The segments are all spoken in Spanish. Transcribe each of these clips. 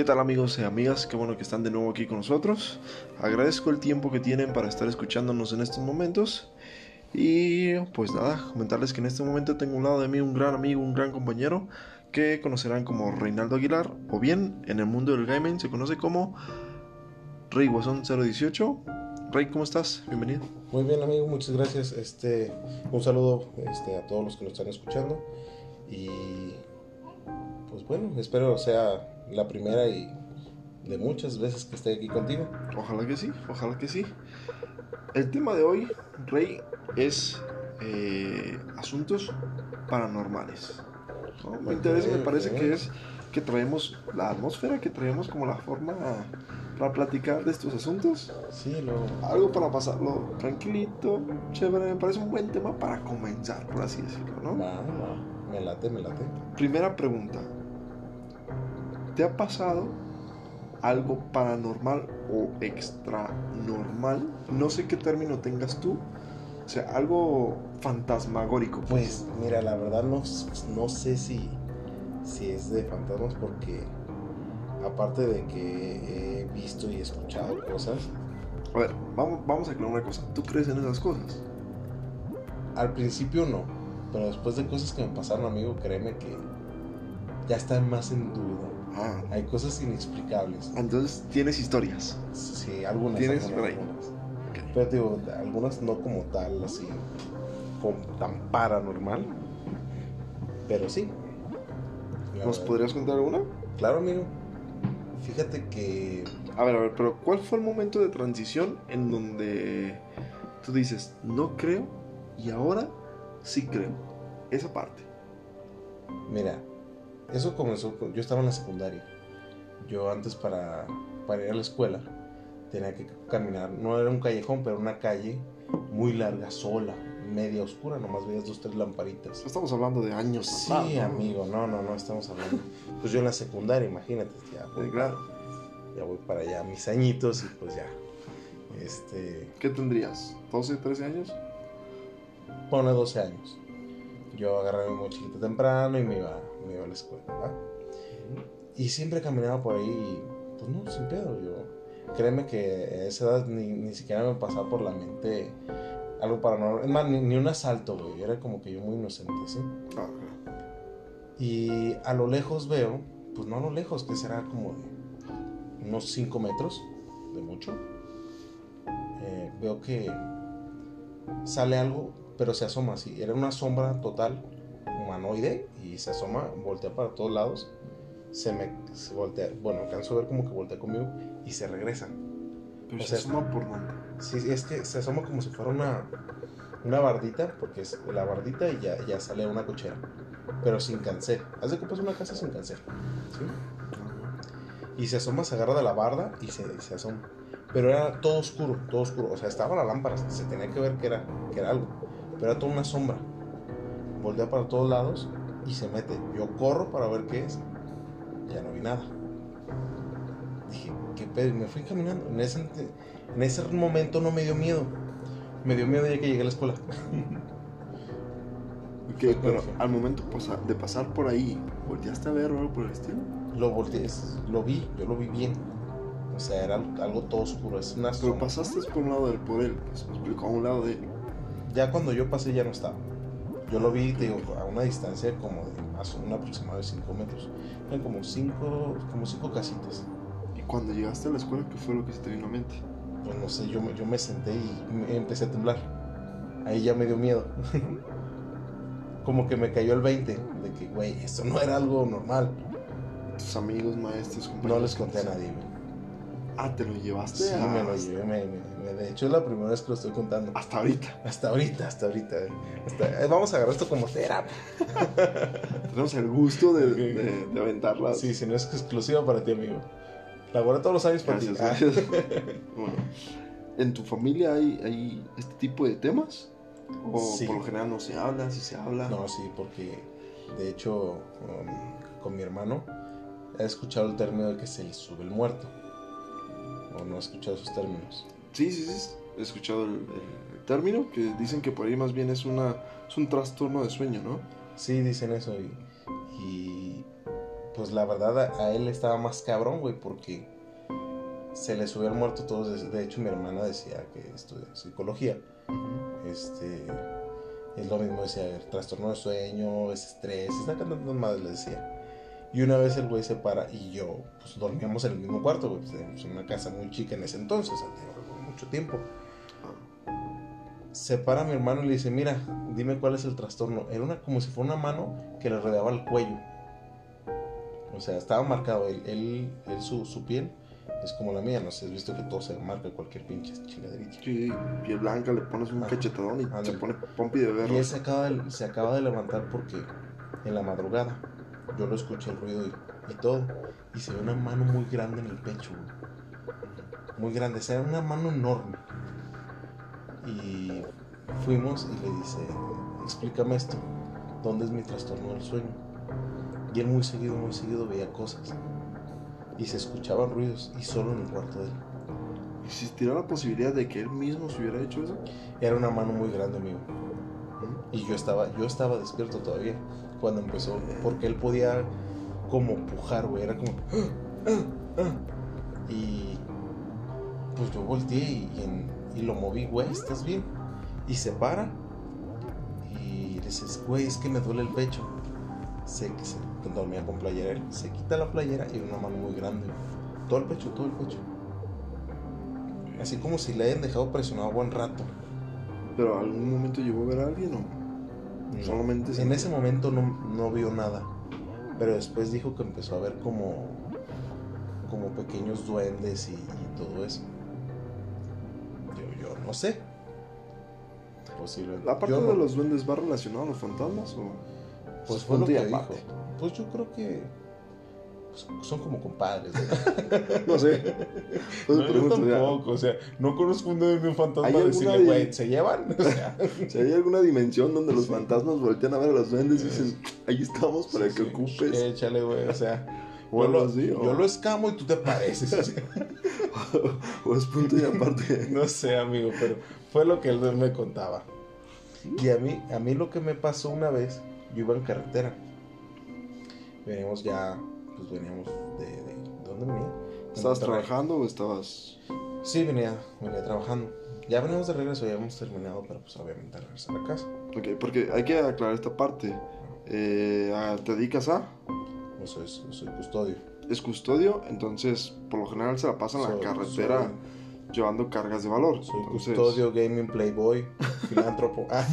¿Qué tal amigos y amigas? Qué bueno que están de nuevo aquí con nosotros. Agradezco el tiempo que tienen para estar escuchándonos en estos momentos. Y pues nada, comentarles que en este momento tengo un lado de mí un gran amigo, un gran compañero que conocerán como Reinaldo Aguilar o bien en el mundo del gaming se conoce como Rey Guasón 018. Rey, ¿cómo estás? Bienvenido. Muy bien, amigo, muchas gracias. Este, un saludo este, a todos los que nos están escuchando. Y pues bueno, espero sea la primera y de muchas veces que esté aquí contigo. Ojalá que sí, ojalá que sí. El tema de hoy, Rey, es eh, asuntos paranormales. ¿no? Me interesa, me parece que es que traemos la atmósfera, que traemos como la forma para platicar de estos asuntos. Sí, lo... Algo para pasarlo tranquilito, chévere. Me parece un buen tema para comenzar, por así decirlo, ¿no? Va, va. Me late, me late. Primera pregunta. ¿Te ha pasado algo paranormal o extranormal? No sé qué término tengas tú. O sea, algo fantasmagórico. Pues mira, la verdad no, no sé si, si es de fantasmas porque aparte de que he visto y escuchado cosas, A ver, vamos, vamos a aclarar una cosa. ¿Tú crees en esas cosas? al principio no, pero después de cosas que me pasaron, amigo, créeme que ya está más en duda. Ah, Hay cosas inexplicables. entonces tienes historias. Sí, algunas. Tienes algunas, por ahí. algunas. Ok. Pero digo, algunas no como tal, así, como tan paranormal. Pero sí. ¿Nos verdad. podrías contar alguna? Claro, amigo. Fíjate que A ver, a ver, pero ¿cuál fue el momento de transición en donde tú dices, no creo y ahora sí creo? Esa parte. Mira, eso comenzó, yo estaba en la secundaria. Yo antes para, para ir a la escuela tenía que caminar, no era un callejón, pero una calle muy larga, sola, media oscura, nomás veías dos, tres lamparitas. Estamos hablando de años. Sí, amigo, no, no, no estamos hablando. Pues yo en la secundaria, imagínate, ya voy, claro. ya voy para allá, mis añitos y pues ya. Este, ¿Qué tendrías? ¿12, 13 años? pone 12 años. Yo agarré mi mochilita temprano y me iba, me iba a la escuela. Y siempre caminaba por ahí y, pues no, sin pedo. Yo, créeme que a esa edad ni, ni siquiera me pasaba por la mente algo paranormal. Es más, ni, ni un asalto, güey. Era como que yo muy inocente, ¿sí? Ah, Y a lo lejos veo, pues no a lo lejos, que será como de unos 5 metros, de mucho. Eh, veo que sale algo, pero se asoma así. Era una sombra total, humanoide, y se asoma, voltea para todos lados. Se me se voltea, bueno, alcanzo a ver como que voltea conmigo y se regresa. Pero O se sea, asoma por dónde. Sí, es que se asoma como si fuera una, una bardita, porque es la bardita y ya, ya sale una cochera, pero sin cancel. Haz de que una casa sin cancel. ¿sí? Y se asoma, se agarra de la barda y se, se asoma. Pero era todo oscuro, todo oscuro. O sea, estaba la lámpara, se tenía que ver que era, que era algo. Pero era toda una sombra. Voltea para todos lados y se mete. Yo corro para ver qué es. Ya no vi nada. Dije, ¿qué pedo? Y me fui caminando. En ese, en ese momento no me dio miedo. Me dio miedo ya que llegué a la escuela. Ok, pero al momento pasa- de pasar por ahí, ¿volteaste a ver o algo por el estilo? Lo volteé, lo vi, yo lo vi bien. O sea, era algo todo oscuro. Es una Pero pasaste por un lado del él, pues a un lado de él. Ya cuando yo pasé ya no estaba. Yo lo vi, te digo, a una distancia como de más un aproximado de 5 metros. Eran como 5 como cinco casitas. Y cuando llegaste a la escuela, ¿qué fue lo que se te vino a mente? Pues no sé, yo me, yo me senté y me- empecé a temblar. Ahí ya me dio miedo. como que me cayó el 20 de que, güey, esto no era algo normal. Tus amigos, maestros, compañeros. No les conté a nadie, güey. Ah, te lo llevaste Sí, me lo llevé, me, me- de hecho es la primera vez que lo estoy contando. hasta ahorita. Hasta ahorita, hasta ahorita. eh. Hasta- eh, vamos a agarrar esto como terapia. Tenemos el gusto de, de, de aventarla. Sí, si no es exclusiva para ti, amigo. La guardé todos los años para ti. Gracias, Ah. bueno, ¿en tu familia hay, hay este tipo de temas? ¿O Sí. por lo general no se habla? Si se habla. No, sí, porque de hecho um, con mi hermano he escuchado el término de que se le sube el muerto. O no he escuchado esos términos. Sí, sí, sí. He escuchado el, el término que dicen que por ahí más bien es, una, es un trastorno de sueño, ¿no? Sí, dicen eso y, y pues la verdad a, a él estaba más cabrón, güey, porque se les hubiera muerto todos. De hecho, mi hermana decía que estudia psicología. Este. Es lo mismo, decía, el trastorno de sueño, es estrés, es una madre, le decía. Y una vez el güey se para y yo, pues dormíamos en el mismo cuarto, güey, pues, teníamos una casa muy chica en ese entonces, hace mucho tiempo. Se para mi hermano y le dice, mira, dime cuál es el trastorno. Era una, como si fuera una mano que le rodeaba el cuello. O sea, estaba marcado él, él, él su, su piel es como la mía, no sé, has visto que todo se marca cualquier pinche chingaderita. Sí, piel blanca, le pones un cachetadón y se pone pompi de verlo. Y él se acaba de, se acaba de levantar porque en la madrugada yo lo escuché el ruido y, todo. Y se ve una mano muy grande en el pecho, Muy grande, o sea, una mano enorme. Y fuimos y le dice, explícame esto, ¿dónde es mi trastorno del sueño? Y él muy seguido, muy seguido veía cosas y se escuchaban ruidos y solo en el cuarto de él. ¿Existirá la posibilidad de que él mismo se hubiera hecho eso? Era una mano muy grande, amigo. Y yo estaba, yo estaba despierto todavía cuando empezó, porque él podía como pujar, güey, era como... Y pues yo volteé y, lo moví, güey, ¿estás bien? Y se para y dices, güey, es que me duele el pecho. Se, se dormía con playera se quita la playera y una mano muy grande. Todo el pecho, todo el pecho. Así como si le hayan dejado presionado buen rato. ¿Pero algún momento llegó a ver a alguien o solamente En ese momento no, no vio nada. Pero después dijo que empezó a ver como, como pequeños duendes y, todo eso. Yo, yo no sé. Posible. ¿La parte de los duendes va relacionado a los fantasmas o...? Pues fue lo que dijo. Pues yo creo que son como compadres. no sé. No, yo tampoco, o sea, no conozco un de un fantasma decirle, güey, ¿se llevan? O sea, si hay alguna dimensión donde los fantasmas voltean a ver a los duendes y dicen, ahí estamos para que ocupes. Échale, güey, o sea. Yo lo, así, yo lo escamo y tú te pareces. o, es punto y aparte. no sé, amigo, pero fue lo que él me contaba. Y a mí, a mí lo que me pasó una vez, yo iba en carretera veníamos ya, pues veníamos de, de ¿dónde venía? ¿Estabas trabajando o estabas...? Sí, venía, venía trabajando. Ya venimos de regreso, ya hemos terminado, pero pues obviamente a regresar a casa. Ok, porque hay que aclarar esta parte. Eh, ¿Te dedicas a...? Pues soy, soy custodio. Es custodio, entonces por lo general se la pasa en la carretera llevando cargas de valor. Soy custodio, gaming, playboy, filántropo. Ah,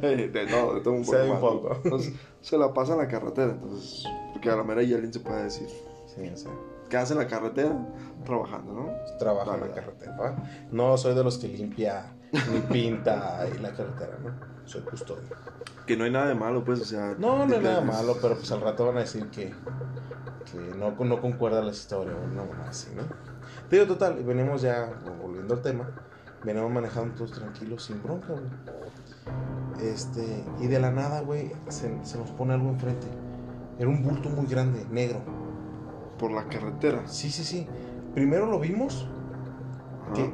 de, no, de todo un poco. Entonces, se la pasa en la carretera, entonces, porque a la mera y alguien se puede decir. Sí, o sea. ¿Qué hace en la carretera? Trabajando, ¿no? Trabaja en la carretera. No soy de los que limpia ni pinta ahí la carretera, ¿no? Soy custodio. Que no hay nada de malo, pues, o sea. No, no hay nada de malo, pero pues al rato van a decir que, que no, no concuerda la historia o no, así, ¿no? Pero total, venimos ya, volviendo al tema, venimos manejando todos tranquilos, sin bronca, güey. Este, y de la nada, güey, se, nos pone algo enfrente. Era un bulto muy grande, negro. ¿Por la carretera? Sí, sí, sí. Primero lo vimos,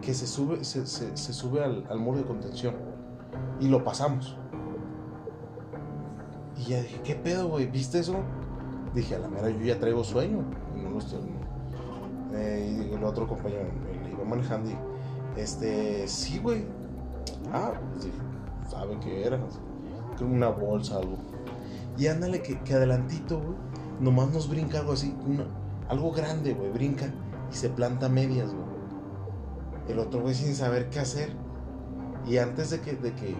que, se sube, se, sube al, al, muro de contención. Y lo pasamos. Y ya dije, ¿qué pedo, güey? ¿Viste eso? Dije, a la mera, yo ya traigo sueño. Y no lo estoy, y el otro compañero le iba manejando y, este, sí, güey. Ah, pues, sabe qué era. Una bolsa, algo. Y ándale, que, que adelantito, güey, nomás nos brinca algo así, algo grande, güey, brinca y se planta medias, güey. El otro güey sin saber qué hacer. Y antes de que, de que,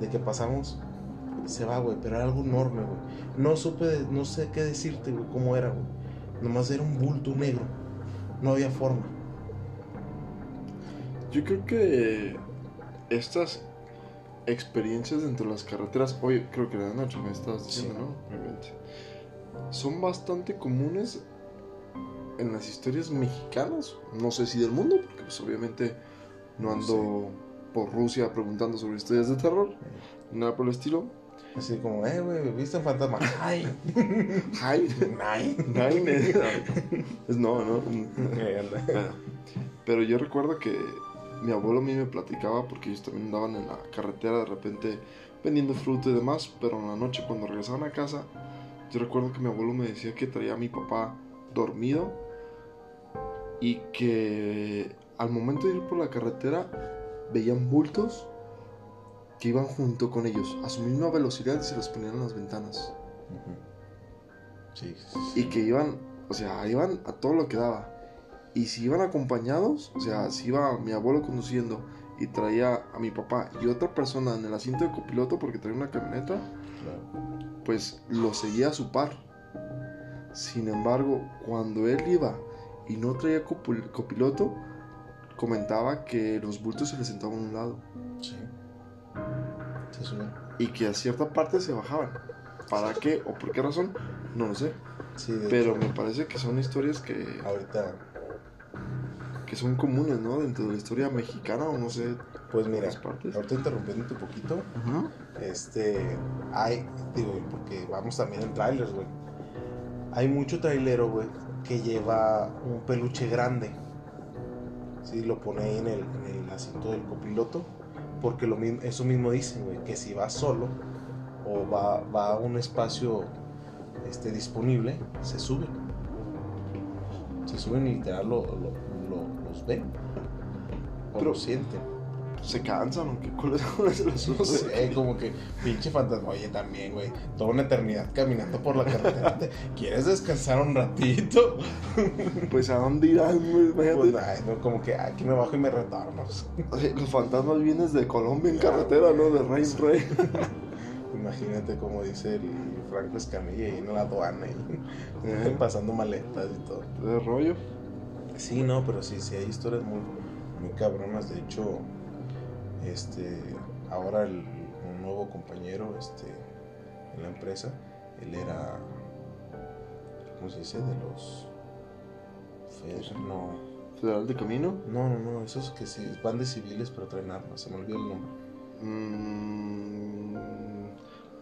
de que pasamos, se va, güey, pero era algo enorme, güey. No supe, no sé qué decirte, güey, cómo era, güey. Nomás era un bulto negro no había forma. Yo creo que estas experiencias dentro de las carreteras, hoy creo que la noche me estabas diciendo, ¿no? Obviamente. Son bastante comunes en las historias mexicanas, no sé si del mundo, porque pues obviamente no ando por Rusia preguntando sobre historias de terror, nada por el estilo, Así como, eh, güey, ¿viste un fantasma? ¡Ay! ¡Ay! ¡Ay! No, no. Pero yo recuerdo que mi abuelo a mí me platicaba porque ellos también andaban en la carretera de repente vendiendo fruta y demás, pero en la noche cuando regresaban a casa yo recuerdo que mi abuelo me decía que traía a mi papá dormido y que al momento de ir por la carretera veían bultos que iban junto con ellos a su misma velocidad y se los ponían en las ventanas. Sí, sí, sí. Y que iban, o sea, iban a todo lo que daba. Y si iban acompañados, o sea, si iba mi abuelo conduciendo y traía a mi papá y otra persona en el asiento de copiloto porque traía una camioneta, Claro. pues lo seguía a su par. Sin embargo, cuando él iba y no traía copiloto, comentaba que los bultos se le sentaban a un lado. Se y que a cierta parte se bajaban. ¿Para qué o por qué razón? No lo sé. Sí, de Pero hecho, me parece que son historias que, ahorita, que son comunes, ¿no? Dentro de la historia mexicana o no sé. pues mira, partes. ahorita interrumpiéndote un poquito, este, hay, digo, porque vamos también en trailers, güey. Hay mucho trailero, güey, que lleva un peluche grande. Sí, lo pone ahí en el, en el asiento del copiloto. Porque lo mismo, eso mismo dicen, güey, que si va solo o va, va a un espacio este, disponible, se suben. Se suben y literal lo, lo- lo- los ven. O Pero- lo sienten. Se cansan, ¿o qué? ¿Cuál es, cuál es el asunto? No sé, como que pinche fantasma. Oye, también, güey. Toda una eternidad caminando por la carretera. ¿Te- ¿Quieres descansar un ratito? Pues a dónde irán, güey? Pues, ay, no, como que aquí me bajo y me retorno. Los fantasmas vienen de Colombia en carretera, ¿no? De rey en rey. Imagínate como dice el Franco Escamilla ahí en la aduana y Eh. pasando maletas y todo. De rollo. Sí, no, pero sí, sí hay historias muy, muy cabronas. De hecho, este, ahora el, un nuevo compañero, este, en la empresa, él era, ¿cómo se dice? De los, no, Federal de Camino. no, no, no, esos que sí, van de civiles pero traen armas, se me olvidó el nombre. Mm,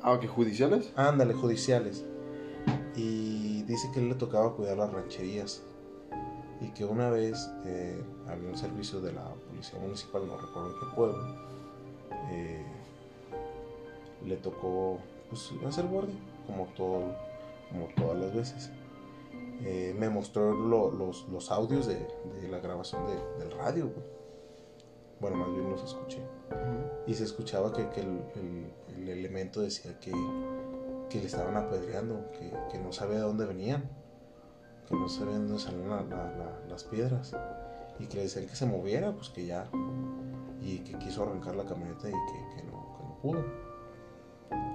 Ah, ok, judiciales. Ándale, judiciales. Y dice que él le tocaba cuidar las rancherías. Y que una vez eh, había un servicio de la policía municipal, no recuerdo en qué pueblo, eh, le tocó pues, hacer guardia, como, todo, como todas las veces. Eh, me mostró lo- los, los audios de, de la grabación de- del radio. güey. Bueno, más bien los escuché. Y se escuchaba que, que el, el- el elemento decía que, que le estaban apedreando, que, que no sabía de dónde venían, que no sabía de dónde salían la- la- la- las piedras. Y que le decían que se moviera, pues que ya. Y que quiso arrancar la camioneta y que, que no, pudo.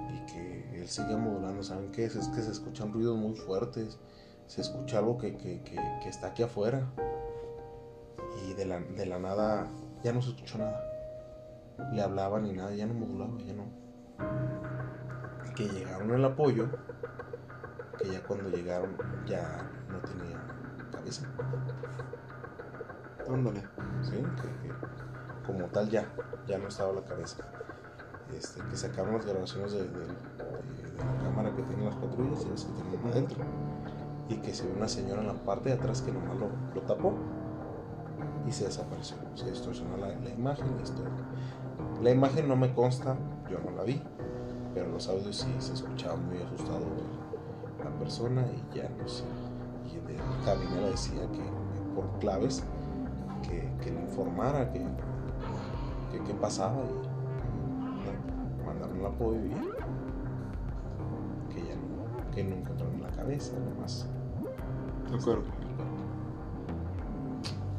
Y que él seguía modulando, ¿saben qué? Es, que se escuchan ruidos muy fuertes, se escucha algo que, que- está aquí afuera. Y de la, de la nada ya no se escuchó nada le hablaban y nada, ya no modulaba, ya no. Que llegaron el apoyo, que ya cuando llegaron ya no tenía cabeza, Ándale. ¿sí? Que, que como tal ya, ya no estaba la cabeza. Este, que sacaron las grabaciones de, de- de- la cámara que tienen las patrullas y ves que tienen adentro. Y que se ve una señora en la parte de atrás que nomás lo, lo tapó y se desapareció. Se distorsionó la, la imagen y esto. La imagen no me consta, yo no la vi, pero los audios sí se escuchaba muy asustado la persona y ya no sé. Y el de cabinera decía que, que por claves que, que le informara que, qué pasaba y, no, mandaron el apoyo y que ya no, que no encontraron la cabeza, nomás. De acuerdo.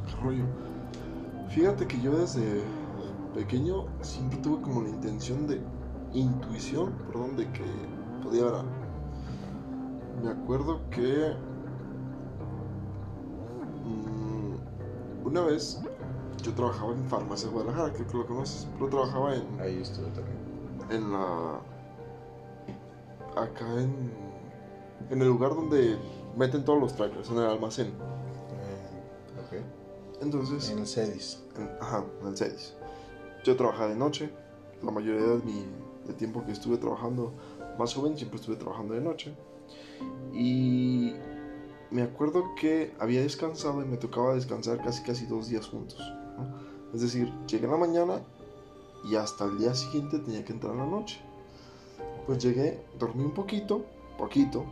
Qué rollo. Fíjate que yo desde pequeño siempre tuve como la intención de intuición, perdón, de que podía algo. Me acuerdo que una vez yo trabajaba en farmacia de Guadalajara, creo que lo conoces, pero trabajaba en, Ahí estuve también. en la acá en en el lugar donde meten todos los trailers en el almacén Eh, ok. entonces En el CEDIS. en- ajá en el CEDIS yo trabajaba de noche la mayoría de mi de tiempo que estuve trabajando más joven siempre estuve trabajando de noche y me acuerdo que había descansado y me tocaba descansar casi casi dos días juntos es decir llegué en la mañana y hasta el día siguiente tenía que entrar en la noche pues llegué dormí un poquito poquito,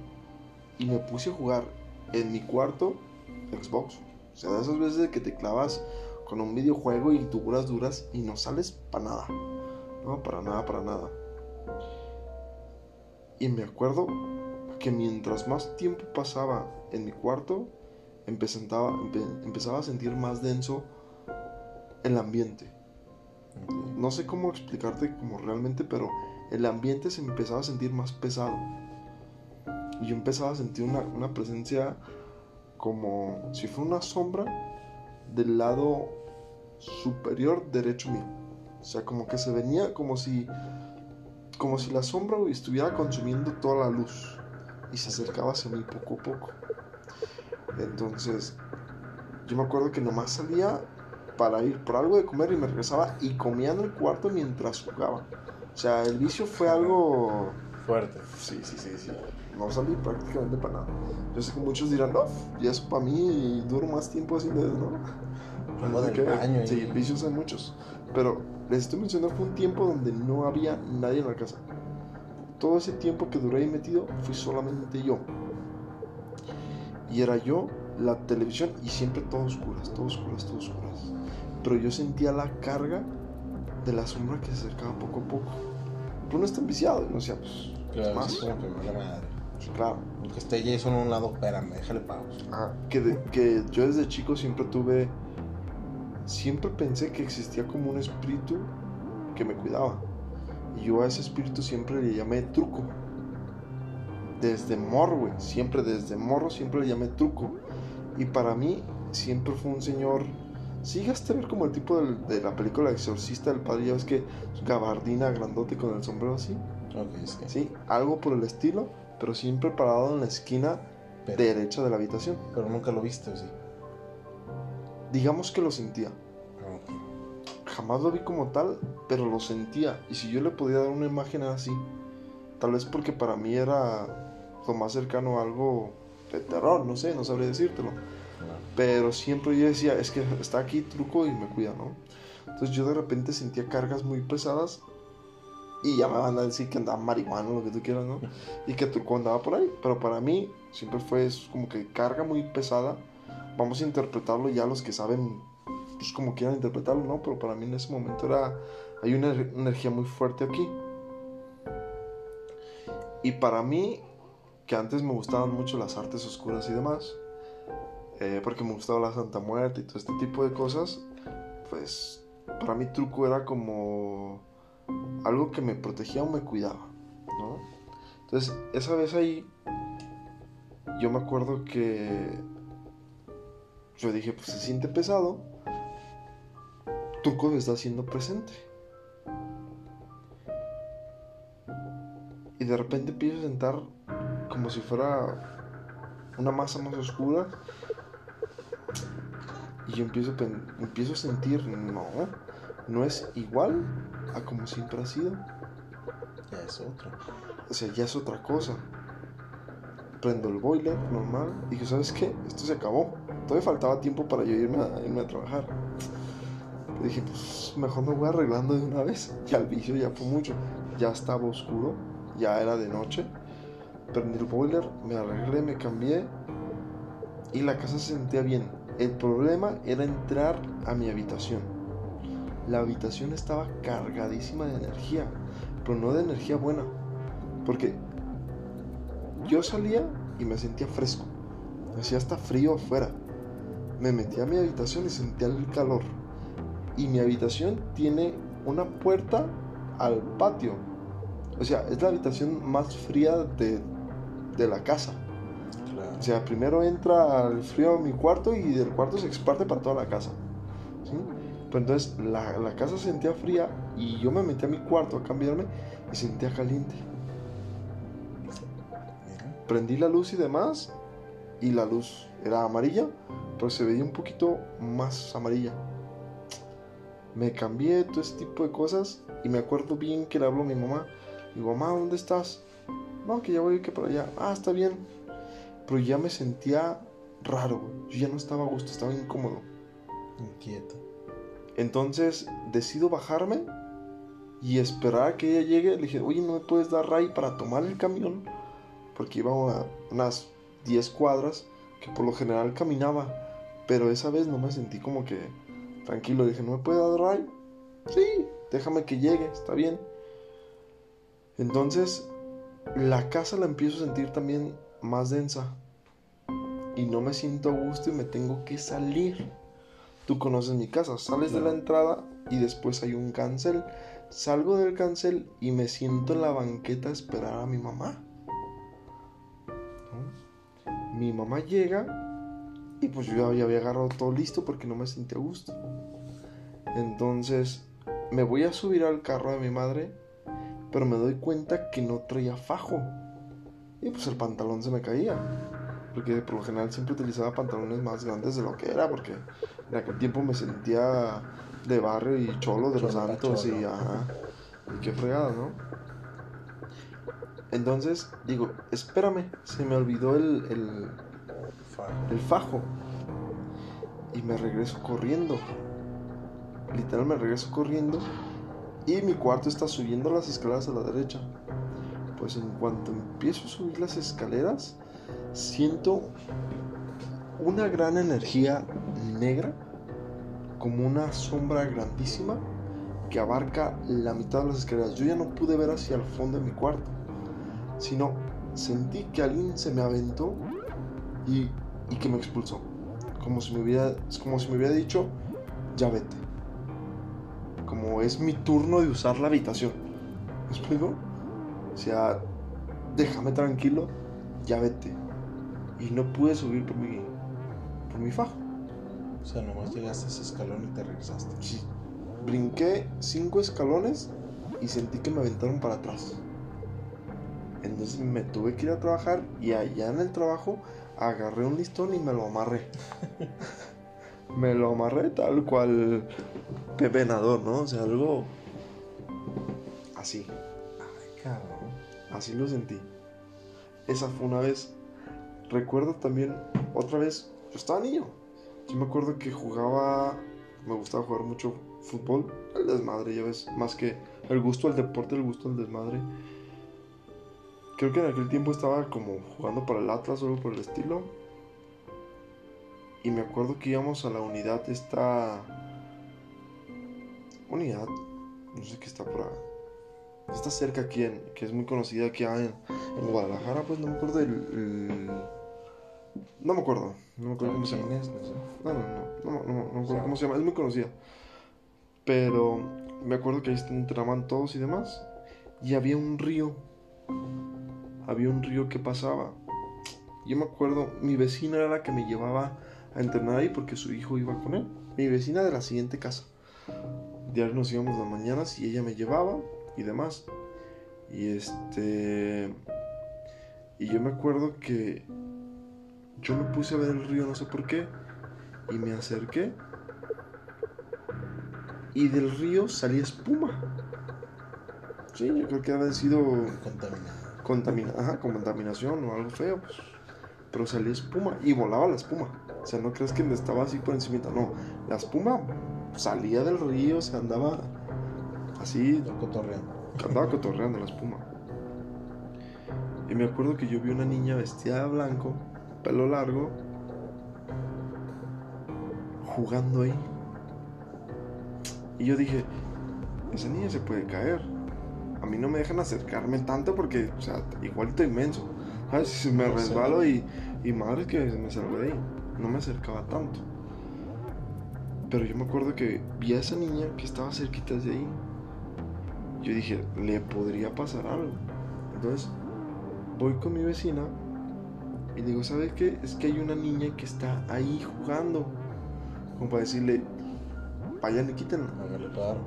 y me puse a jugar en mi cuarto Xbox. O sea, de esas veces que te clavas con un videojuego y duras, duras y no sales para nada. No, para nada, para nada. Y me acuerdo que mientras más tiempo pasaba en mi cuarto, empezaba, empe- empezaba a sentir más denso el ambiente. No sé cómo explicarte como realmente, pero el ambiente se empezaba a sentir más pesado. Y yo empezaba a sentir una, una presencia como si fuera una sombra del lado superior derecho mío. O sea, como que se venía como si como si la sombra estuviera consumiendo toda la luz y se acercaba hacia mí poco a poco. Entonces, yo me acuerdo que nomás salía para ir por algo de comer y me regresaba y comía en el cuarto mientras jugaba. O sea, el vicio fue algo Fuerte. Sí, sí, sí, sí. No salí prácticamente para nada. Yo sé que muchos dirán, no, y eso para mí y duro más tiempo haciendo eso, ¿no? Así del que, baño. Sí, y- vicios hay muchos. Pero les estoy mencionando fue un tiempo donde no había nadie en la casa. Todo ese tiempo que duré ahí metido fui solamente yo. Y era yo, la televisión y siempre todo oscuras, todo oscuras, todo oscuras. Pero yo sentía la carga de la sombra que se acercaba poco a poco. Pero uno está enviciado y no decía, pues, Claro, más. sí, madre. pues, claro. Que esté Jason a un lado, espérame, déjale pausa. Ajá, que, de- que yo desde chico siempre tuve, siempre pensé que existía como un espíritu que me cuidaba. Y yo a ese espíritu siempre le llamé truco. Desde morro, güey, siempre desde morro siempre le llamé truco. Y para mí siempre fue un señor, sí llegaste a ver como el tipo del- de la película Exorcista del Padre, ya ves que gabardina grandote con el sombrero así. Sí. Sí, algo por el estilo, pero siempre parado en la esquina Pero, derecha de la habitación. pero nunca lo viste, ¿o sí? digamos que lo sentía. Jamás lo vi como tal, pero lo sentía. Y si yo le podía dar una imagen así. Tal vez porque para mí era lo más cercano a algo de terror, no sé, no sabría decírtelo. Pero siempre yo decía, es que está aquí truco y me cuida, ¿no? Entonces yo de repente sentía cargas muy pesadas y ya me van a decir que andaba marihuana, lo que tú quieras, ¿no? Y que truco andaba por ahí. Pero para mí siempre fue como que carga muy pesada. Vamos a interpretarlo ya los que saben, pues como quieran interpretarlo, ¿no? Pero para mí en ese momento era, hay una ener- energía muy fuerte aquí. Y para mí, que antes me gustaban mucho las artes oscuras y demás, eh, porque me gustaba la Santa Muerte y todo este tipo de cosas, pues para mí truco era como algo que me protegía o me cuidaba, ¿no? Entonces, esa vez ahí, yo me acuerdo que yo dije, pues se siente pesado, truco está siendo presente. Y de repente empiezo a sentar como si fuera una masa más oscura. Y yo empiezo empiezo a sentir, no, no es igual a como siempre ha sido. Ya es otro. O sea, ya es otra cosa. Prendo el boiler normal. Dije, ¿sabes qué? Esto se acabó. Todavía faltaba tiempo para yo irme a, irme a trabajar. Dije, pues mejor me voy arreglando de una vez. Ya el vicio ya fue mucho. Ya estaba oscuro. Ya era de noche. Prendí el boiler, me arreglé, me cambié. Y la casa se sentía bien. El problema era entrar a mi habitación. La habitación estaba cargadísima de energía. Pero no de energía buena. Porque yo salía y me sentía fresco. Hacía hasta frío afuera. Me metí a mi habitación y sentía el calor. Y mi habitación tiene una puerta al patio. O sea, es la habitación más fría de, de la casa. Claro. O sea, primero entra el frío a mi cuarto y del cuarto se exparte para toda la casa. ¿sí? Pero entonces la, la casa se sentía fría y yo me metí a mi cuarto a cambiarme y sentía caliente. Prendí la luz y demás y la luz era amarilla, pero se veía un poquito más amarilla. Me cambié todo ese tipo de cosas y me acuerdo bien que le hablo a mi mamá. Digo, mamá, ¿dónde estás? No, que ya voy que para allá. Ah, está bien. Pero ya me sentía raro. Yo ya no estaba a gusto, estaba incómodo. Inquieto. Entonces decido bajarme y esperar a que ella llegue. Le dije, oye, ¿no me puedes dar ray para tomar el camión? porque iba a unas 10 cuadras que por lo general caminaba, pero esa vez no me sentí como que tranquilo, dije, ¿no me puede dar ride? Sí, déjame que llegue, está bien. Entonces, la casa la empiezo a sentir también más densa y no me siento a gusto y me tengo que salir. Tú conoces mi casa, sales de la entrada y después hay un cancel. Salgo del cancel y me siento en la banqueta a esperar a mi mamá. Mi mamá llega y pues yo ya había agarrado todo listo porque no me sentía a gusto. Entonces me voy a subir al carro de mi madre, pero me doy cuenta que no traía fajo. Y pues el pantalón se me caía. Porque por lo general siempre utilizaba pantalones más grandes de lo que era, porque en aquel tiempo me sentía de barrio y cholo de los santos y ajá. Y qué fregada, ¿no? Entonces digo, espérame, se me olvidó el, el, el fajo. Y me regreso corriendo. Literal me regreso corriendo. Y mi cuarto está subiendo las escaleras a la derecha. Pues en cuanto empiezo a subir las escaleras, siento una gran energía negra, como una sombra grandísima que abarca la mitad de las escaleras. Yo ya no pude ver hacia el fondo de mi cuarto, sino sentí que alguien se me aventó y, y que me expulsó. Como si me hubiera, como si me hubiera dicho, ya vete. Como es mi turno de usar la habitación. ¿Me explico? O sea, déjame tranquilo, ya vete y no pude subir por mi, por mi fajo. O sea, nomás llegaste a ese escalón y te regresaste. Sí. Brinqué cinco escalones y sentí que me aventaron para atrás. Entonces me tuve que ir a trabajar y allá en el trabajo agarré un listón y me lo amarré. me lo amarré tal cual Pepe Nador, ¿no? O sea, algo así. Ay, cabrón. Así lo sentí. Esa fue una vez recuerdo también, otra vez, yo estaba niño. Yo me acuerdo que jugaba, me gustaba jugar mucho fútbol, el desmadre, ya ves, más que el gusto al deporte, el gusto al desmadre. Creo que en aquel tiempo estaba como jugando para el Atlas o algo por el estilo. Y me acuerdo que íbamos a la unidad esta... Unidad, no sé qué está por ahí. Está cerca aquí, en, que es muy conocida aquí en, en Guadalajara, pues no me acuerdo del... No me acuerdo, no me acuerdo cómo se llama. No, no, no, no, no, no me acuerdo cómo se llama, es muy conocida. Pero me acuerdo que ahí entraban todos y demás. Y había un río. Había un río que pasaba. Yo me acuerdo, mi vecina era la que me llevaba a entrenar ahí porque su hijo iba con él. Mi vecina de la siguiente casa. Diario nos íbamos las mañanas y ella me llevaba y demás. Y este. Y yo me acuerdo que yo me puse a ver el río, no sé por qué, y me acerqué. Y del río salía espuma. Sí, yo creo que había sido contamina ajá, contaminación o algo feo, pues. Pero salía espuma y volaba la espuma. O sea, no crees que me estaba así por encima. No, la espuma salía del río, se andaba así. Cotorreando. Andaba cotorreando la espuma. Y me acuerdo que yo vi una niña vestida de blanco, pelo largo, jugando ahí. Y yo dije, esa niña se puede caer. A mí no me dejan acercarme tanto porque, o sea, igualito inmenso. ¿Sabes? Si me resbalo y, y madre que me salgo de ahí. No me acercaba tanto. Pero yo me acuerdo que vi a esa niña que estaba cerquita de ahí. Yo dije, le podría pasar algo. Entonces, voy con mi vecina y digo, ¿sabes qué? Es que hay una niña que está ahí jugando. Como para decirle, vayan y quítenla. Hágale paro.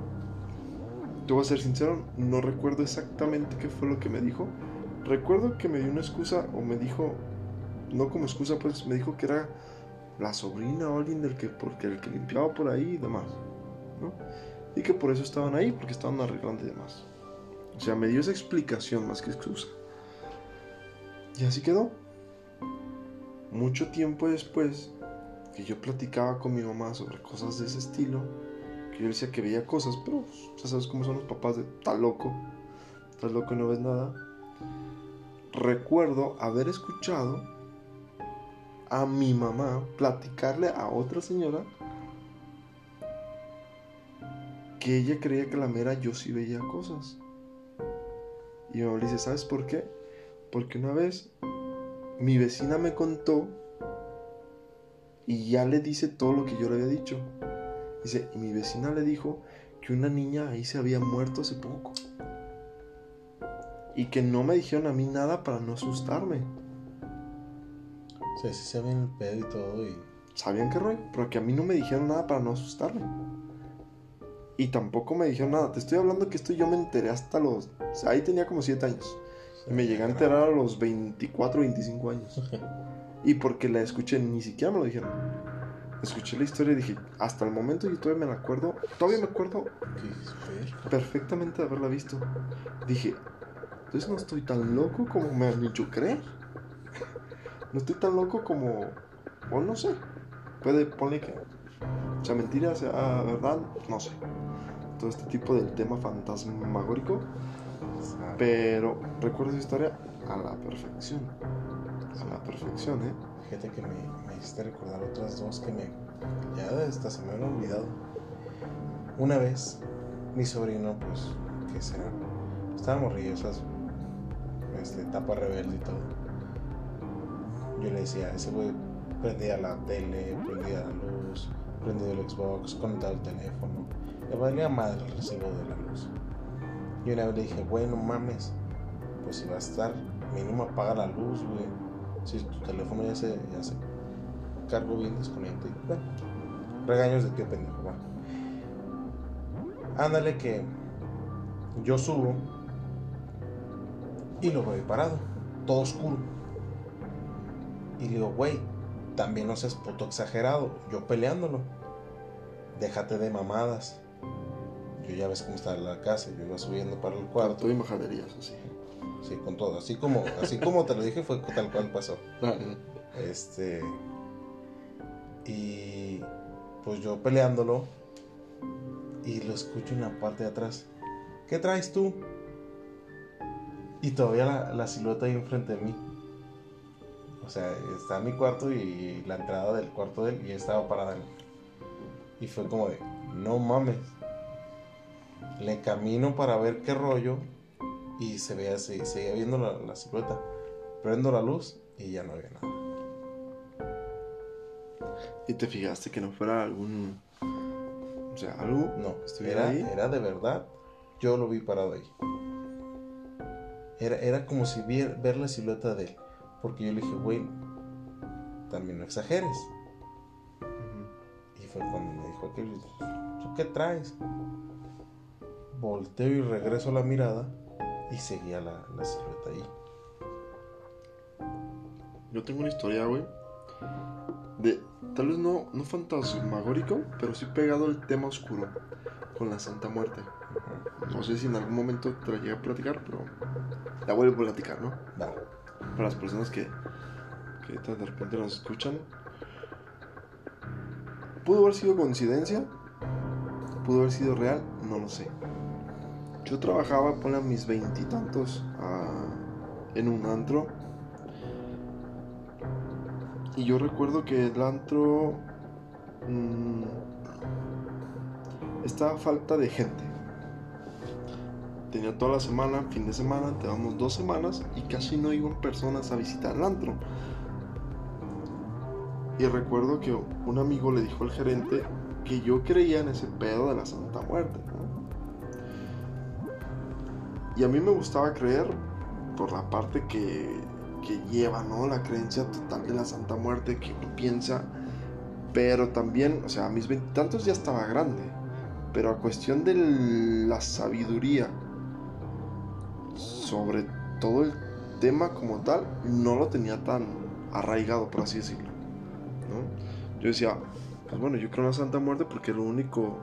Te voy a ser sincero, no recuerdo exactamente qué fue lo que me dijo. Recuerdo que me dio una excusa o me dijo, no como excusa, pues me dijo que era la sobrina o alguien del que, porque el que limpiaba por ahí y demás. Y que por eso estaban ahí, porque estaban arreglando y demás. O sea, me dio esa explicación más que excusa. Y así quedó. Mucho tiempo después, que yo platicaba con mi mamá sobre cosas de ese estilo, que yo decía que veía cosas, pero pues, ya sabes cómo son los papás de tal loco, tal loco no ves nada. recuerdo haber escuchado a mi mamá platicarle a otra señora que ella creía que la mera yo sí veía cosas. Y mi mamá le dice, ¿sabes por qué? Porque una vez mi vecina me contó y ya le dice todo lo que yo le había dicho. Dice, y mi vecina le dijo que una niña ahí se había muerto hace poco. Y que no me dijeron a mí nada para no asustarme. O sea, sí sabían el pedo y todo y... ¿Sabían qué rollo? Pero que a mí no me dijeron nada para no asustarme. Y tampoco me dijeron nada. Te estoy hablando que esto yo me enteré hasta los... o sea, ahí tenía como 7 años. Y me llegué a enterar a los 24, 25 años. Y porque la escuché, ni siquiera me lo dijeron. Escuché la historia y dije, hasta el momento yo todavía me la acuerdo. Todavía me acuerdo perfectamente de haberla visto. Dije, entonces no estoy tan loco como me han dicho creer. No estoy tan loco como, o no sé. Puede, ponle que, sea mentira, sea verdad, no sé. Todo este tipo del tema fantasmagórico. Pero recuerdo esa historia a la perfección. A la perfección, ¿eh? Fíjate que me, hiciste recordar otras dos que me... Ya hasta se me habían olvidado. Una vez, mi sobrino, pues, ¿qué será? Estábamos esas este, etapa rebelde y todo. Yo le decía, ese güey prendía la tele, prendía la luz, prendía el Xbox, conectaba el teléfono. Le valía madre el recibo de la luz. Y una vez le dije, güey, no mames, pues si va a estar, mínimo apaga la luz, güey. Si tu teléfono ya se, ya se cargó bien, desconecta. Y, bueno, regaños de qué pendejo. Ándale que yo subo y lo veo parado, todo oscuro. Y digo, güey, también no seas puto exagerado, yo peleándolo. Déjate de mamadas. Yo ya ves cómo está la casa, yo iba subiendo para el cuarto. Todo y majaderías, así. Sí, con todo. Así como, así como te lo dije, fue tal cual pasó. Este. Y pues yo peleándolo. Y lo escucho en la parte de atrás. ¿Qué traes tú? Y todavía la, la silueta ahí enfrente de mí. O sea, está en mi cuarto y la entrada del cuarto de él y estaba parada. Y fue como de, no mames. Le camino para ver qué rollo y se veía así, seguía viendo la, la silueta. Prendo la luz y ya no había nada. Y te fijaste que no fuera algún. O sea, algo. No, ¿Estuviera era, ahí? era de verdad. Yo lo vi parado ahí. Era, era como si vier- ver la silueta de él. Porque yo le dije, güey, también no exageres. Y fue cuando me dijo ¿tú qué traes? Volteo y regreso la mirada y seguía la, la silueta ahí. Yo tengo una historia, güey. De. Tal vez no, no fantasmagórico, pero sí pegado al tema oscuro. Con la Santa Muerte. No sé si en algún momento te la llegué a platicar, pero. La vuelvo a platicar, ¿no? Va. Para las personas que. De repente nos escuchan. ¿Pudo haber sido coincidencia? ¿Pudo haber sido real? No lo sé. Yo trabajaba, ponle mis veintitantos ah, en un antro. Y yo recuerdo que el antro mm, estaba falta de gente. Tenía toda la semana, fin de semana, teníamos dos semanas y casi no iban personas a visitar el antro. Y recuerdo que un amigo le dijo al gerente que yo creía en ese pedo de la Santa Muerte. Y a mí me gustaba creer por la parte que, que lleva, ¿no? La creencia total de la Santa Muerte que uno piensa. Pero también, o sea, a mis veintitantos ya estaba grande. Pero a cuestión de la sabiduría sobre todo el tema como tal, no lo tenía tan arraigado, por así decirlo. ¿no? Yo decía, pues bueno, yo creo en la Santa Muerte porque es lo único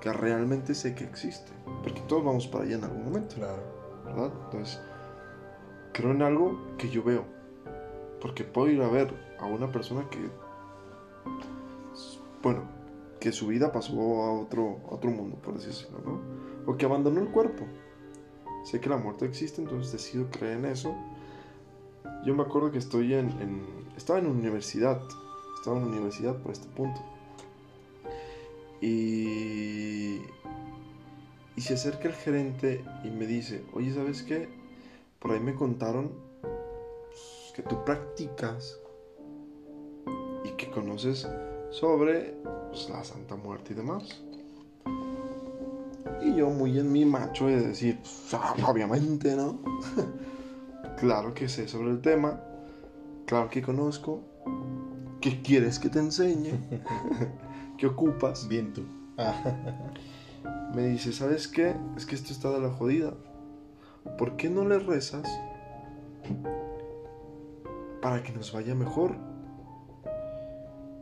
que realmente sé que existe. Porque todos vamos para allá en algún momento. Claro. ¿verdad? Entonces, creo en algo que yo veo. Porque puedo ir a ver a una persona que, bueno, que su vida pasó a otro, a otro mundo, por así decirlo, ¿no? O que abandonó el cuerpo. Sé que la muerte existe, entonces decido creer en eso. yo me acuerdo que estoy en, estaba en universidad, estaba en universidad por este punto. Y, y se acerca el gerente y me dice, oye, ¿sabes qué? Por ahí me contaron pues, que tú practicas y que conoces sobre pues, la Santa Muerte y demás. Y yo muy en mi macho de decir, "Pues, ah, obviamente, ¿no? claro que sé sobre el tema, claro que conozco. ¿Qué quieres que te enseñe? ¿Qué ocupas? Bien tú. Me dice, ¿sabes qué? Es que esto está de la jodida. ¿Por qué no le rezas para que nos vaya mejor?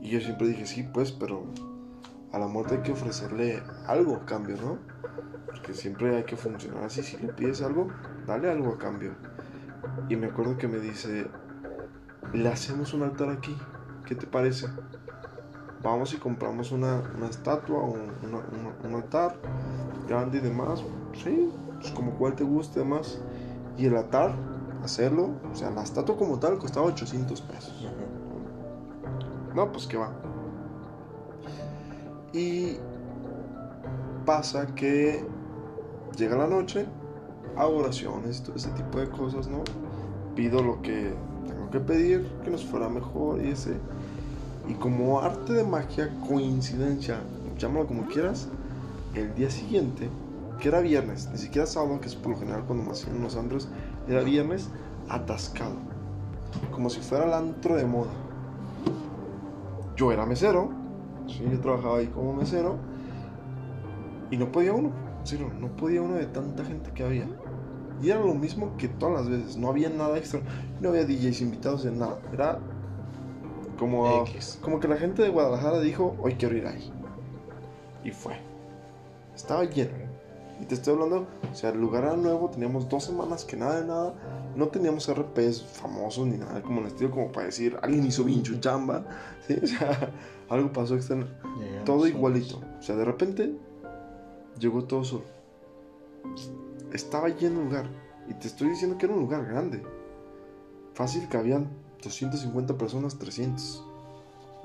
Y yo siempre dije, sí, pues, pero a la muerte hay que ofrecerle algo a cambio, ¿no? Porque siempre hay que funcionar así. Si le pides algo, dale algo a cambio. Y me acuerdo que me dice, le hacemos un altar aquí. ¿Qué te parece? Vamos y compramos una, una estatua o un, una- una- un altar grande y demás. Sí, pues como cual te guste demás. Y el altar, hacerlo, o sea, la estatua como tal costaba 800 pesos. No, pues que va. Y pasa que llega la noche, hago oraciones, todo ese tipo de cosas, ¿no? Pido lo que tengo que pedir, que nos fuera mejor y ese. Y como arte de magia, coincidencia, llámalo como quieras, el día siguiente, que era viernes, ni siquiera sábado, que es por lo general cuando me hacían los andros, era viernes, atascado. Como si fuera el antro de moda. Yo era mesero, sí, yo trabajaba ahí como mesero, y no podía uno, serio, no podía uno de tanta gente que había. Y era lo mismo que todas las veces, no había nada extra, no había DJs invitados en nada, era como, X. como que la gente de Guadalajara dijo, hoy quiero ir ahí. Y fue. Estaba lleno. Y te estoy hablando, o sea, el lugar era nuevo, teníamos dos semanas que nada de nada, no teníamos RPs famosos ni nada como el estilo, como para decir, alguien hizo bien su chamba, ¿sí? O sea, algo pasó externo. Todo solos. igualito. O sea, de repente llegó todo solo. Estaba lleno el lugar. Y te estoy diciendo que era un lugar grande. Fácil que habían 250 personas, 300.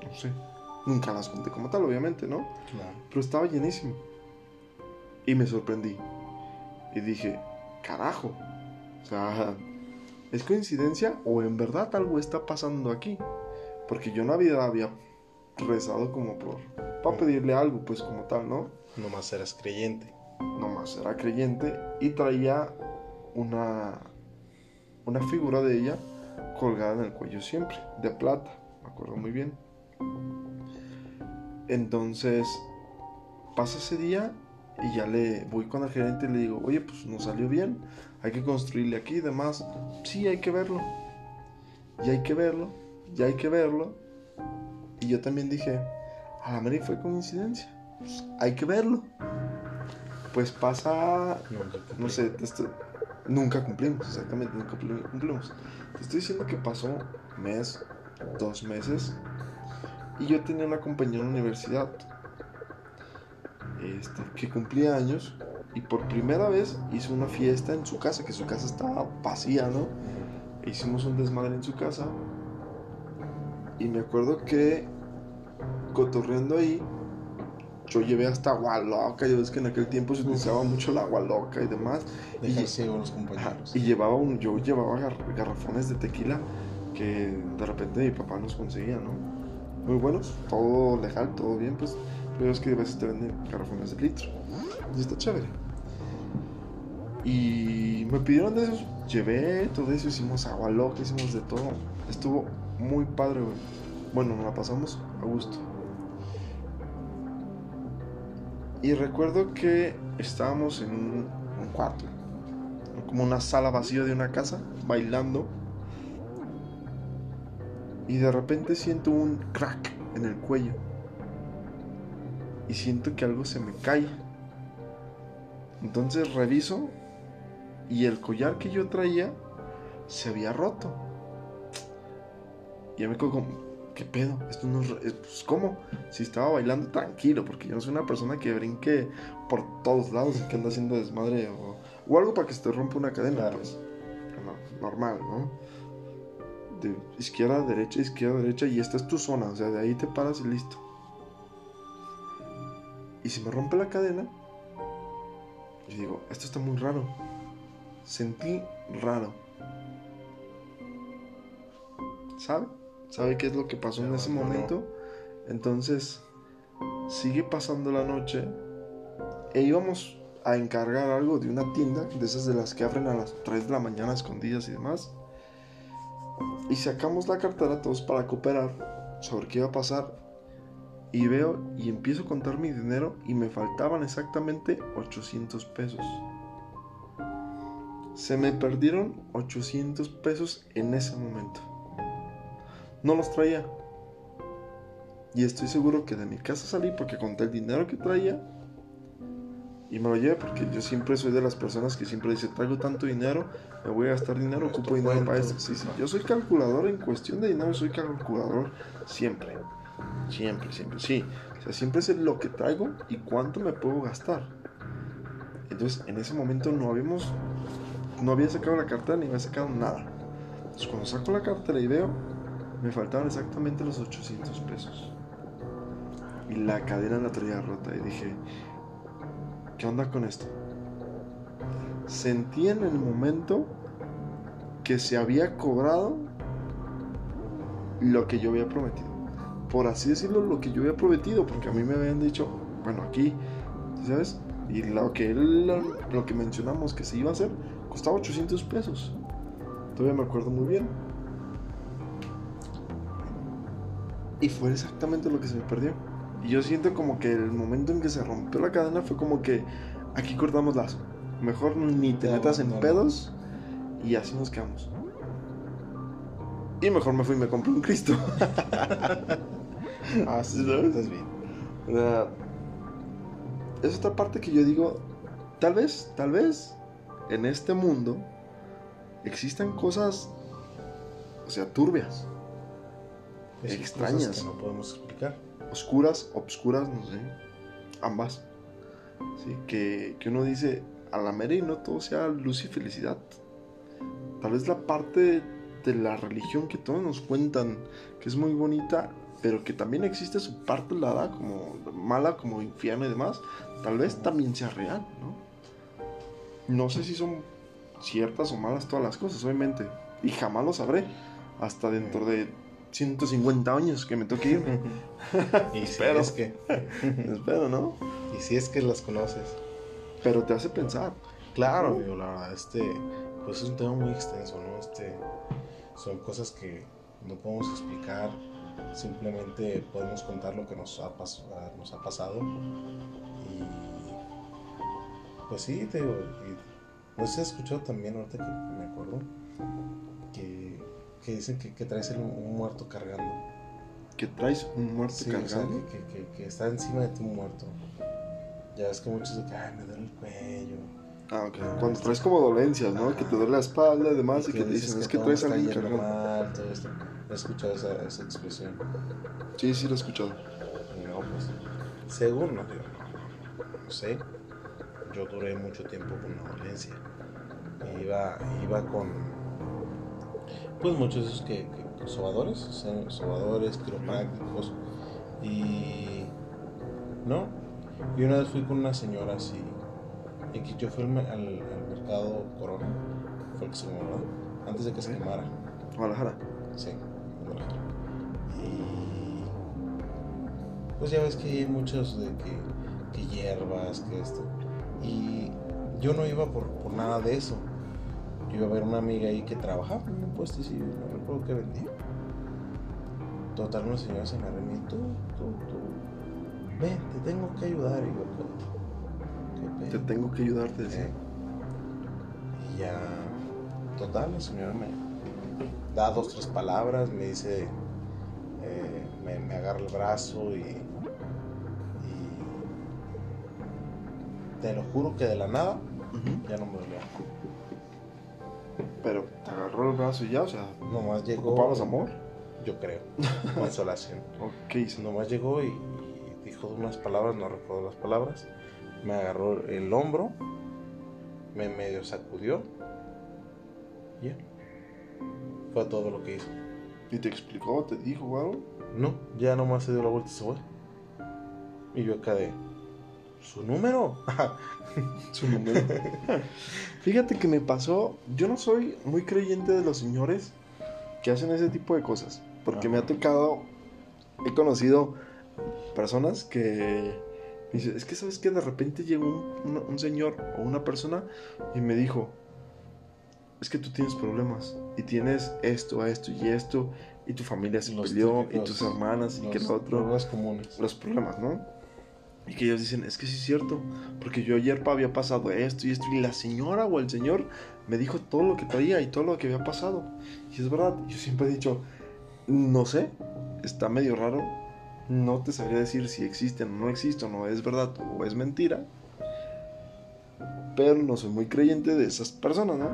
No sé. Nunca las conté como tal, obviamente, ¿no? Claro. Pero estaba llenísimo. Y me sorprendí. Y dije, carajo. O sea, ¿es coincidencia o en verdad algo está pasando aquí? Porque yo no había, había rezado como por... Para pedirle algo, pues como tal, ¿no? Nomás eras creyente. Nomás era creyente y traía una, una figura de ella colgada en el cuello siempre, de plata, me acuerdo muy bien. Entonces, pasa ese día y ya le voy con el gerente y le digo, oye, pues nos salió bien, hay que construirle aquí y demás. Sí, hay que verlo. Y hay que verlo, y hay que verlo. Y yo también dije, a la Mary fue coincidencia. Pues, hay que verlo. Pues pasa no sé, estoy- nunca cumplimos, exactamente, nunca cumpli- cumplimos. Te estoy diciendo que pasó mes, dos meses, y yo tenía una compañera en la universidad este, que cumplía años, y por primera vez hizo una fiesta en su casa, que su casa estaba vacía, ¿no? E hicimos un desmadre en su casa, y me acuerdo que cotorreando ahí, yo llevé hasta agua loca, yo ves que en aquel tiempo se utilizaba mucho el agua loca y demás. Y- los compañeros. y llevaba un, yo llevaba gar- garrafones de tequila que de repente mi papá nos conseguía, ¿no? Muy buenos, todo legal, todo bien, pues. Pero es que a veces te venden garrafones de litro. Y está chévere. Y me pidieron de esos, llevé todo eso, hicimos agua loca, hicimos de todo. Estuvo muy padre, güey. Bueno, nos la pasamos a gusto. Y recuerdo que estábamos en un, un cuarto, como una sala vacía de una casa, bailando. Y de repente siento un crack en el cuello. Y siento que algo se me cae. Entonces reviso y el collar que yo traía se había roto. Y me quedo como, ¿qué pedo? Esto no es... Pues, ¿cómo? Si estaba bailando tranquilo, porque yo no soy una persona que brinque por todos lados y que anda haciendo desmadre o, o algo para que se te rompa una cadena, pues. No, normal, ¿no? de izquierda derecha, izquierda derecha, y esta es tu zona, o sea, de ahí te paras y listo. Y si me rompe la cadena, y digo, esto está muy raro. Sentí raro. ¿Sabe? ¿Sabe qué es lo que pasó en ese momento? Entonces, sigue pasando la noche e íbamos a encargar algo de una tienda, de esas de las que abren a las 3 de la mañana escondidas y demás. Y sacamos la cartera todos para cooperar sobre qué iba a pasar. Y veo y empiezo a contar mi dinero y me faltaban exactamente 800 pesos. Se me perdieron 800 pesos en ese momento. No los traía. Y estoy seguro que de mi casa salí porque conté el dinero que traía y me lo llevé porque yo siempre soy de las personas que siempre dice, traigo tanto dinero, me voy a gastar dinero, ocupo dinero para esto. Sí, sí. Yo soy calculador en cuestión de dinero, soy calculador siempre. Siempre, siempre, sí. O sea, siempre sé lo que traigo y cuánto me puedo gastar. Entonces, en ese momento no habíamos, no había sacado la cartera ni había sacado nada. Entonces, cuando saco la cartera y veo, me faltaban exactamente los 800 pesos. Y la cadena la traía rota y dije, ¿qué onda con esto? Sentí en el momento que se había cobrado lo que yo había prometido. Por así decirlo, lo que yo había prometido, porque a mí me habían dicho, bueno, aquí, ¿sabes? Y lo que, él, lo que mencionamos que se iba a hacer costaba 800 pesos. Todavía me acuerdo muy bien. Y fue exactamente lo que se me perdió. Y yo siento como que el momento en que se rompió la cadena fue como que aquí cortamos lazo. Mejor ni te metas en pedos y así nos quedamos. Y mejor me fui y me compré un Cristo. ah, sí, estás bien. Es otra parte que yo digo, tal vez, tal vez en este mundo existan cosas, o sea, turbias, extrañas. que no podemos explicar oscuras, obscuras, no sé, ambas. ¿sí? Que, que uno dice, a la mera y no todo sea luz y felicidad. Tal vez la parte de la religión que todos nos cuentan, que es muy bonita, pero que también existe su parte lada, como mala, como infierno y demás, tal vez también sea real, ¿no? No sé si son ciertas o malas todas las cosas, obviamente, y jamás lo sabré, hasta dentro de 150 años que me toque irme. y si es que. espero, ¿no? Y si es que las conoces. Pero te hace pensar. Claro, digo, la verdad, este. Pues es un tema muy extenso, ¿no? Este. Son cosas que no podemos explicar. Simplemente podemos contar lo que nos ha, nos ha pasado. Y. Pues sí, te digo. Y, no sé si has escuchado también, ahorita que me acuerdo. Que que dicen que, que traes un, muerto cargando. ¿Que traes un muerto cargando? que, que, está encima de ti un muerto. Ya ves que muchos dicen, ay, me duele el cuello. Ah, ok. Ah, Cuando traes como dolencias, ¿no? Que te duele la espalda y demás, y, que, te dicen, es que traes alguien cargando. Mal, todo esto. ¿Has escuchado esa, esa expresión? Sí, sí, lo he escuchado. No, pues, según, no, no sé. Yo duré mucho tiempo con una dolencia. Iba, iba con pues muchos de esos que, que sobadores, sobadores, quiroprácticos y no. Y una vez fui con una señora así, y que yo fui al, mercado Corona, fue el que se Antes de que se quemara. Guadalajara. Sí, pues ya ves que hay muchos de que, que hierbas, que esto. Y yo no iba por, por nada de eso yo iba a ver una amiga ahí que trabajaba en un puesto y no recuerdo qué vendía. Total, una señora se me arremí, tú, tú, tú, ven, te tengo que ayudar. Y yo, ¿qué Te tengo que ayudarte, sí. Y ya, total, la señora me da dos, tres palabras, me dice, eh, me, agarra el brazo y, te lo juro que de la nada ya no me dolía. Pero te agarró el brazo y ya, o sea. Nomás llegó. ¿Ocupabas amor? Yo creo. Consolación. ok. Nomás llegó y, dijo unas palabras, no recuerdo las palabras. Me agarró el hombro, me medio sacudió. Y ya. Fue todo lo que hizo. ¿Y te explicó, te dijo algo? No, ya nomás se dio la vuelta y se fue. Y yo acá de. ¿Su número? Su número. Fíjate que me pasó. Yo no soy muy creyente de los señores que hacen ese tipo de cosas. Porque me ha tocado. He conocido personas que. dice, es que sabes que de repente llegó un, un- un señor o una persona y me dijo: Es que tú tienes problemas y tienes esto, esto y esto. Y tu familia se Los peleó y tus hermanas y que Los lo otro problemas comunes. los problemas, ¿no? Y que ellos dicen, es que sí es cierto, porque yo ayer había pasado esto y esto, y la señora o el señor me dijo todo lo que traía y todo lo que había pasado. Y es verdad, yo siempre he dicho, no sé, está medio raro, no te sabría decir si existen o no existen, o es verdad o es mentira, pero no soy muy creyente de esas personas, ¿no?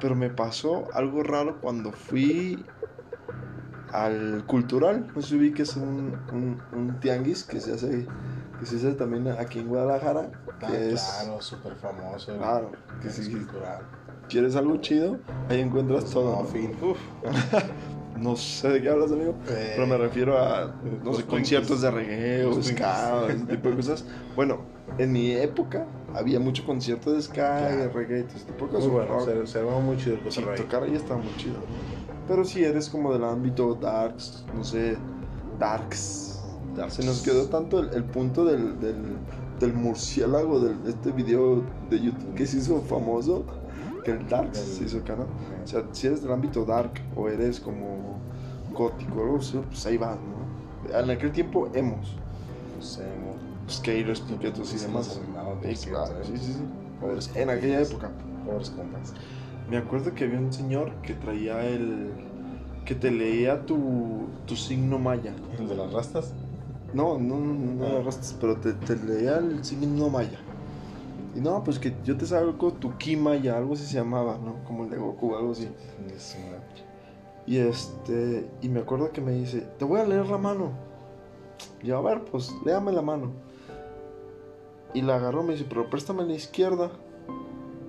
Pero me pasó algo raro cuando fui al cultural. No sé si ubiques un, un, un tianguis que se hace que se hace también aquí en Guadalajara. Que Ah, es, claro, súper famoso. Claro, que el si cultural. quieres algo chido, ahí encuentras todo. No, ¿no? fin. Uf. No sé de qué hablas, amigo. Eh, Pero me refiero a, no los sé, conciertos de reggae o ska, ese tipo de cosas. Bueno, en mi época había mucho concierto de ska, Claro. de reggae, todo ese tipo de cosas. Muy bueno, se, se armaba muy chido el Sí, tocar ahí estaba muy chido. Pero si eres como del ámbito darks, no sé, darks. Se nos quedó tanto el, el punto del, del, del murciélago de este video de YouTube que se hizo famoso, que el darks se hizo acá, ¿no? O sea, si eres del ámbito dark o eres como gótico o así, pues ahí vas, ¿no? En aquel tiempo, hemos, sé, mo- skaters, piquetos y demás. claro, sí, sí, sí. En aquella época. Pobres compas. Me acuerdo que había un señor que traía el. que te leía tu, tu signo maya. ¿El de las rastas? No, no, no, no Ah. lo arrastras, pero te, te leía el signo maya. Y no, pues que yo te salgo tu ki maya, algo así se llamaba, ¿no? Como el de Goku, algo así. Y este. Y me acuerdo que me dice, te voy a leer la mano. Y yo, a ver, pues léame la mano. Y la agarró, me dice, pero préstame la izquierda.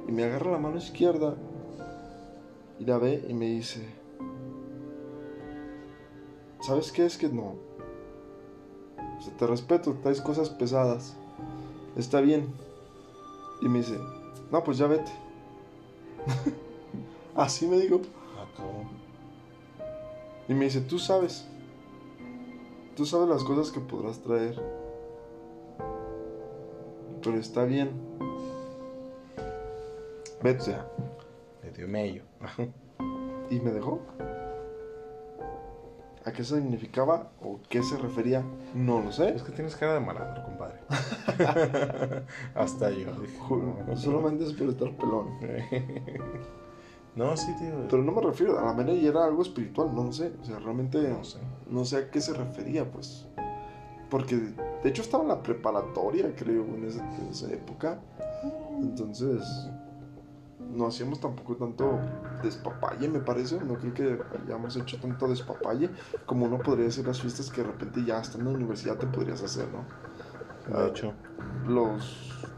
Y me agarra la mano izquierda. Y la ve y me dice, ¿sabes qué? Es que no. O sea, te respeto, traes cosas pesadas. Está bien. Y me dice, no, pues ya vete. Así me dijo. Ah. Y me dice, tú sabes. Tú sabes las cosas que podrás traer. Pero está bien. Vete. Medio. Y me dejó. ¿A qué significaba o qué se refería? No lo sé. Es que tienes cara de malandro, compadre. Hasta yo. dije, no. Solamente es por estar pelón. No, sí, tío. Pero no me refiero, a la manera y era algo espiritual, no lo sé. O sea, realmente No sé. no sé a qué se refería, pues. Porque de hecho estaba en la preparatoria, creo, en esa, en esa época. Entonces, no hacíamos tampoco tanto despapalle, me parece. No creo que hayamos hecho tanto despapalle como uno podría hacer las fiestas que de repente ya estando en la universidad te podrías hacer, ¿no? De hecho, Los.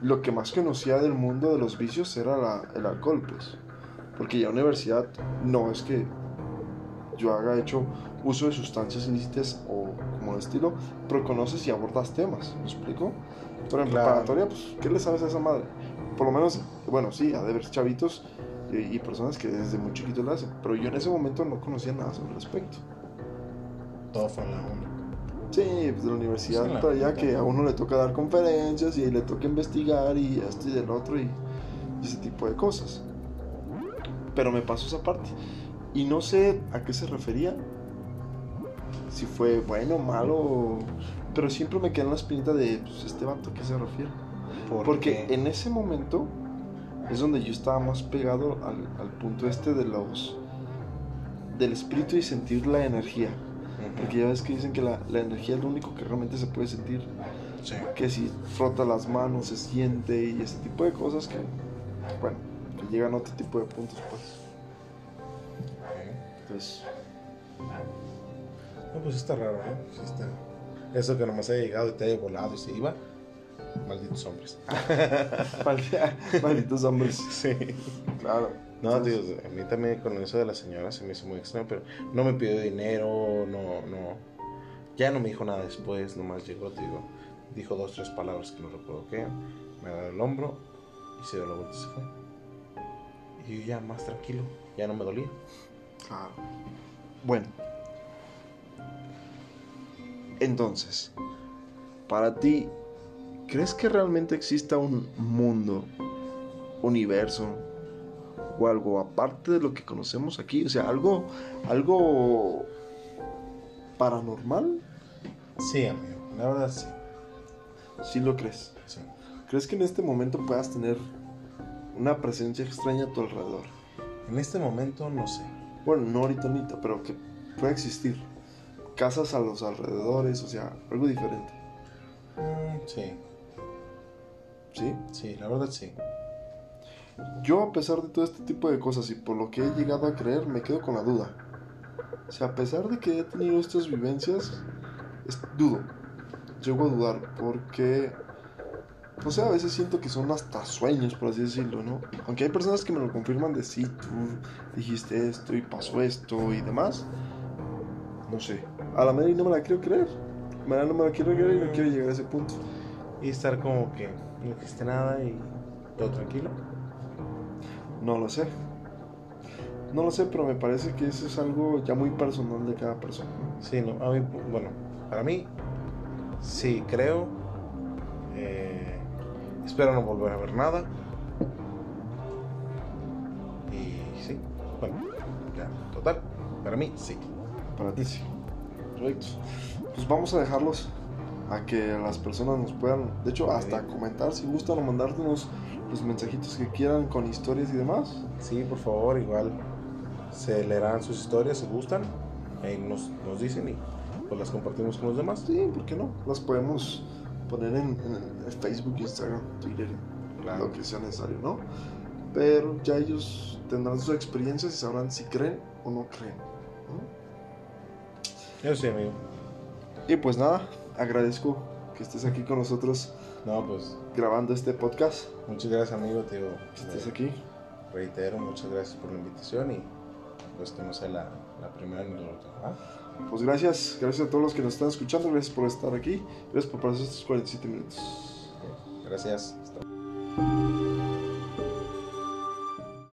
Lo que más conocía del mundo de los vicios era la- el alcohol, pues. Porque ya universidad no es que yo haga hecho uso de sustancias ilícitas o como de estilo, pero conoces y abordas temas, ¿me explico? Pero en Claro. preparatoria, pues, ¿qué le sabes a esa madre? Por lo menos, bueno, sí, ha de haber chavitos y, y personas que desde muy chiquitos lo hacen, pero yo en ese momento no conocía nada sobre el respecto. todo fue en la onda. Sí, pues de la universidad la para allá que a uno le toca dar conferencias y le toca investigar y esto y del otro y, y ese tipo de cosas. Pero me pasó esa parte. Y no sé a qué se refería. Si fue bueno malo. Pero siempre me quedé en la espinita de, pues, este vato, ¿a qué se refiere? ¿Por Porque qué? en ese momento es donde yo estaba más pegado al, al punto este de los... Del espíritu y sentir la energía. Porque ya ves que dicen que la, la energía es lo único que realmente se puede sentir. Sí. Que si frota las manos se siente y ese tipo de cosas que, bueno, que llegan a otro tipo de puntos, pues. Entonces, No, pues está raro, ¿no? Sí está. Eso que nomás haya llegado y te haya volado y se iba. Malditos hombres. Malditos hombres. Sí. Claro. No, tío, a mí también con eso de la señora se me hizo muy extraño, pero no me pidió dinero, no, no. Ya no me dijo nada después, nomás llegó, te digo, dijo dos, tres palabras que no recuerdo qué, me agarró el hombro y se dio la vuelta y se fue. Y yo ya más tranquilo, ya no me dolía. Claro. Bueno. Entonces, para ti, ¿crees que realmente exista un mundo, universo o algo aparte de lo que conocemos aquí? O sea, algo, algo paranormal. Sí, amigo, la verdad sí. ¿Sí lo crees? sí. ¿Crees que en este momento puedas tener una presencia extraña a tu alrededor? En este momento no sé. Bueno, no ahorita, ahorita, pero que pueda existir. Casas a los alrededores, o sea, algo diferente. Mm, sí, ¿Sí? sí, la verdad sí. Yo, a pesar de todo este tipo de cosas y por lo que he llegado a creer, me quedo con la duda. O sea, a pesar de que he tenido estas vivencias, es- dudo. Llego a dudar porque, no sé, a veces siento que son hasta sueños, por así decirlo, ¿no? Aunque hay personas que me lo confirman de sí, tú dijiste esto y pasó esto y demás. No sé. A la Mary no me la quiero creer. A la no me la quiero creer y no quiero llegar a ese punto. Y estar como que no existe nada y todo tranquilo. No lo sé. No lo sé, pero me parece que eso es algo ya muy personal de cada persona. Sí, no, a mí, bueno, para mí, sí, creo. eh, espero no volver a ver nada. Y sí, bueno, ya, total, para mí, sí. Para ti sí. Correcto. Pues vamos a dejarlos a que las personas nos puedan, de hecho, hasta comentar si gustan o mandárnos los mensajitos que quieran con historias y demás. Sí, por favor, igual se leerán sus historias si gustan. Ahí nos, nos dicen y pues las compartimos con los demás. Sí, ¿por qué no? Las podemos poner en, Facebook, Instagram, Twitter, Claro. lo que sea necesario, ¿no? Pero ya ellos tendrán sus experiencias y sabrán si creen o no creen. ¿no? Yo sí, amigo. Y pues nada, agradezco que estés aquí con nosotros No, pues grabando este podcast. muchas gracias, amigo. Te digo, Que estés eh, aquí. reitero, muchas gracias por la invitación y pues que no sea la, la primera ni la. Pues gracias, gracias a todos los que nos están escuchando, gracias por estar aquí, gracias por pasar estos 47 minutos. Gracias. Hasta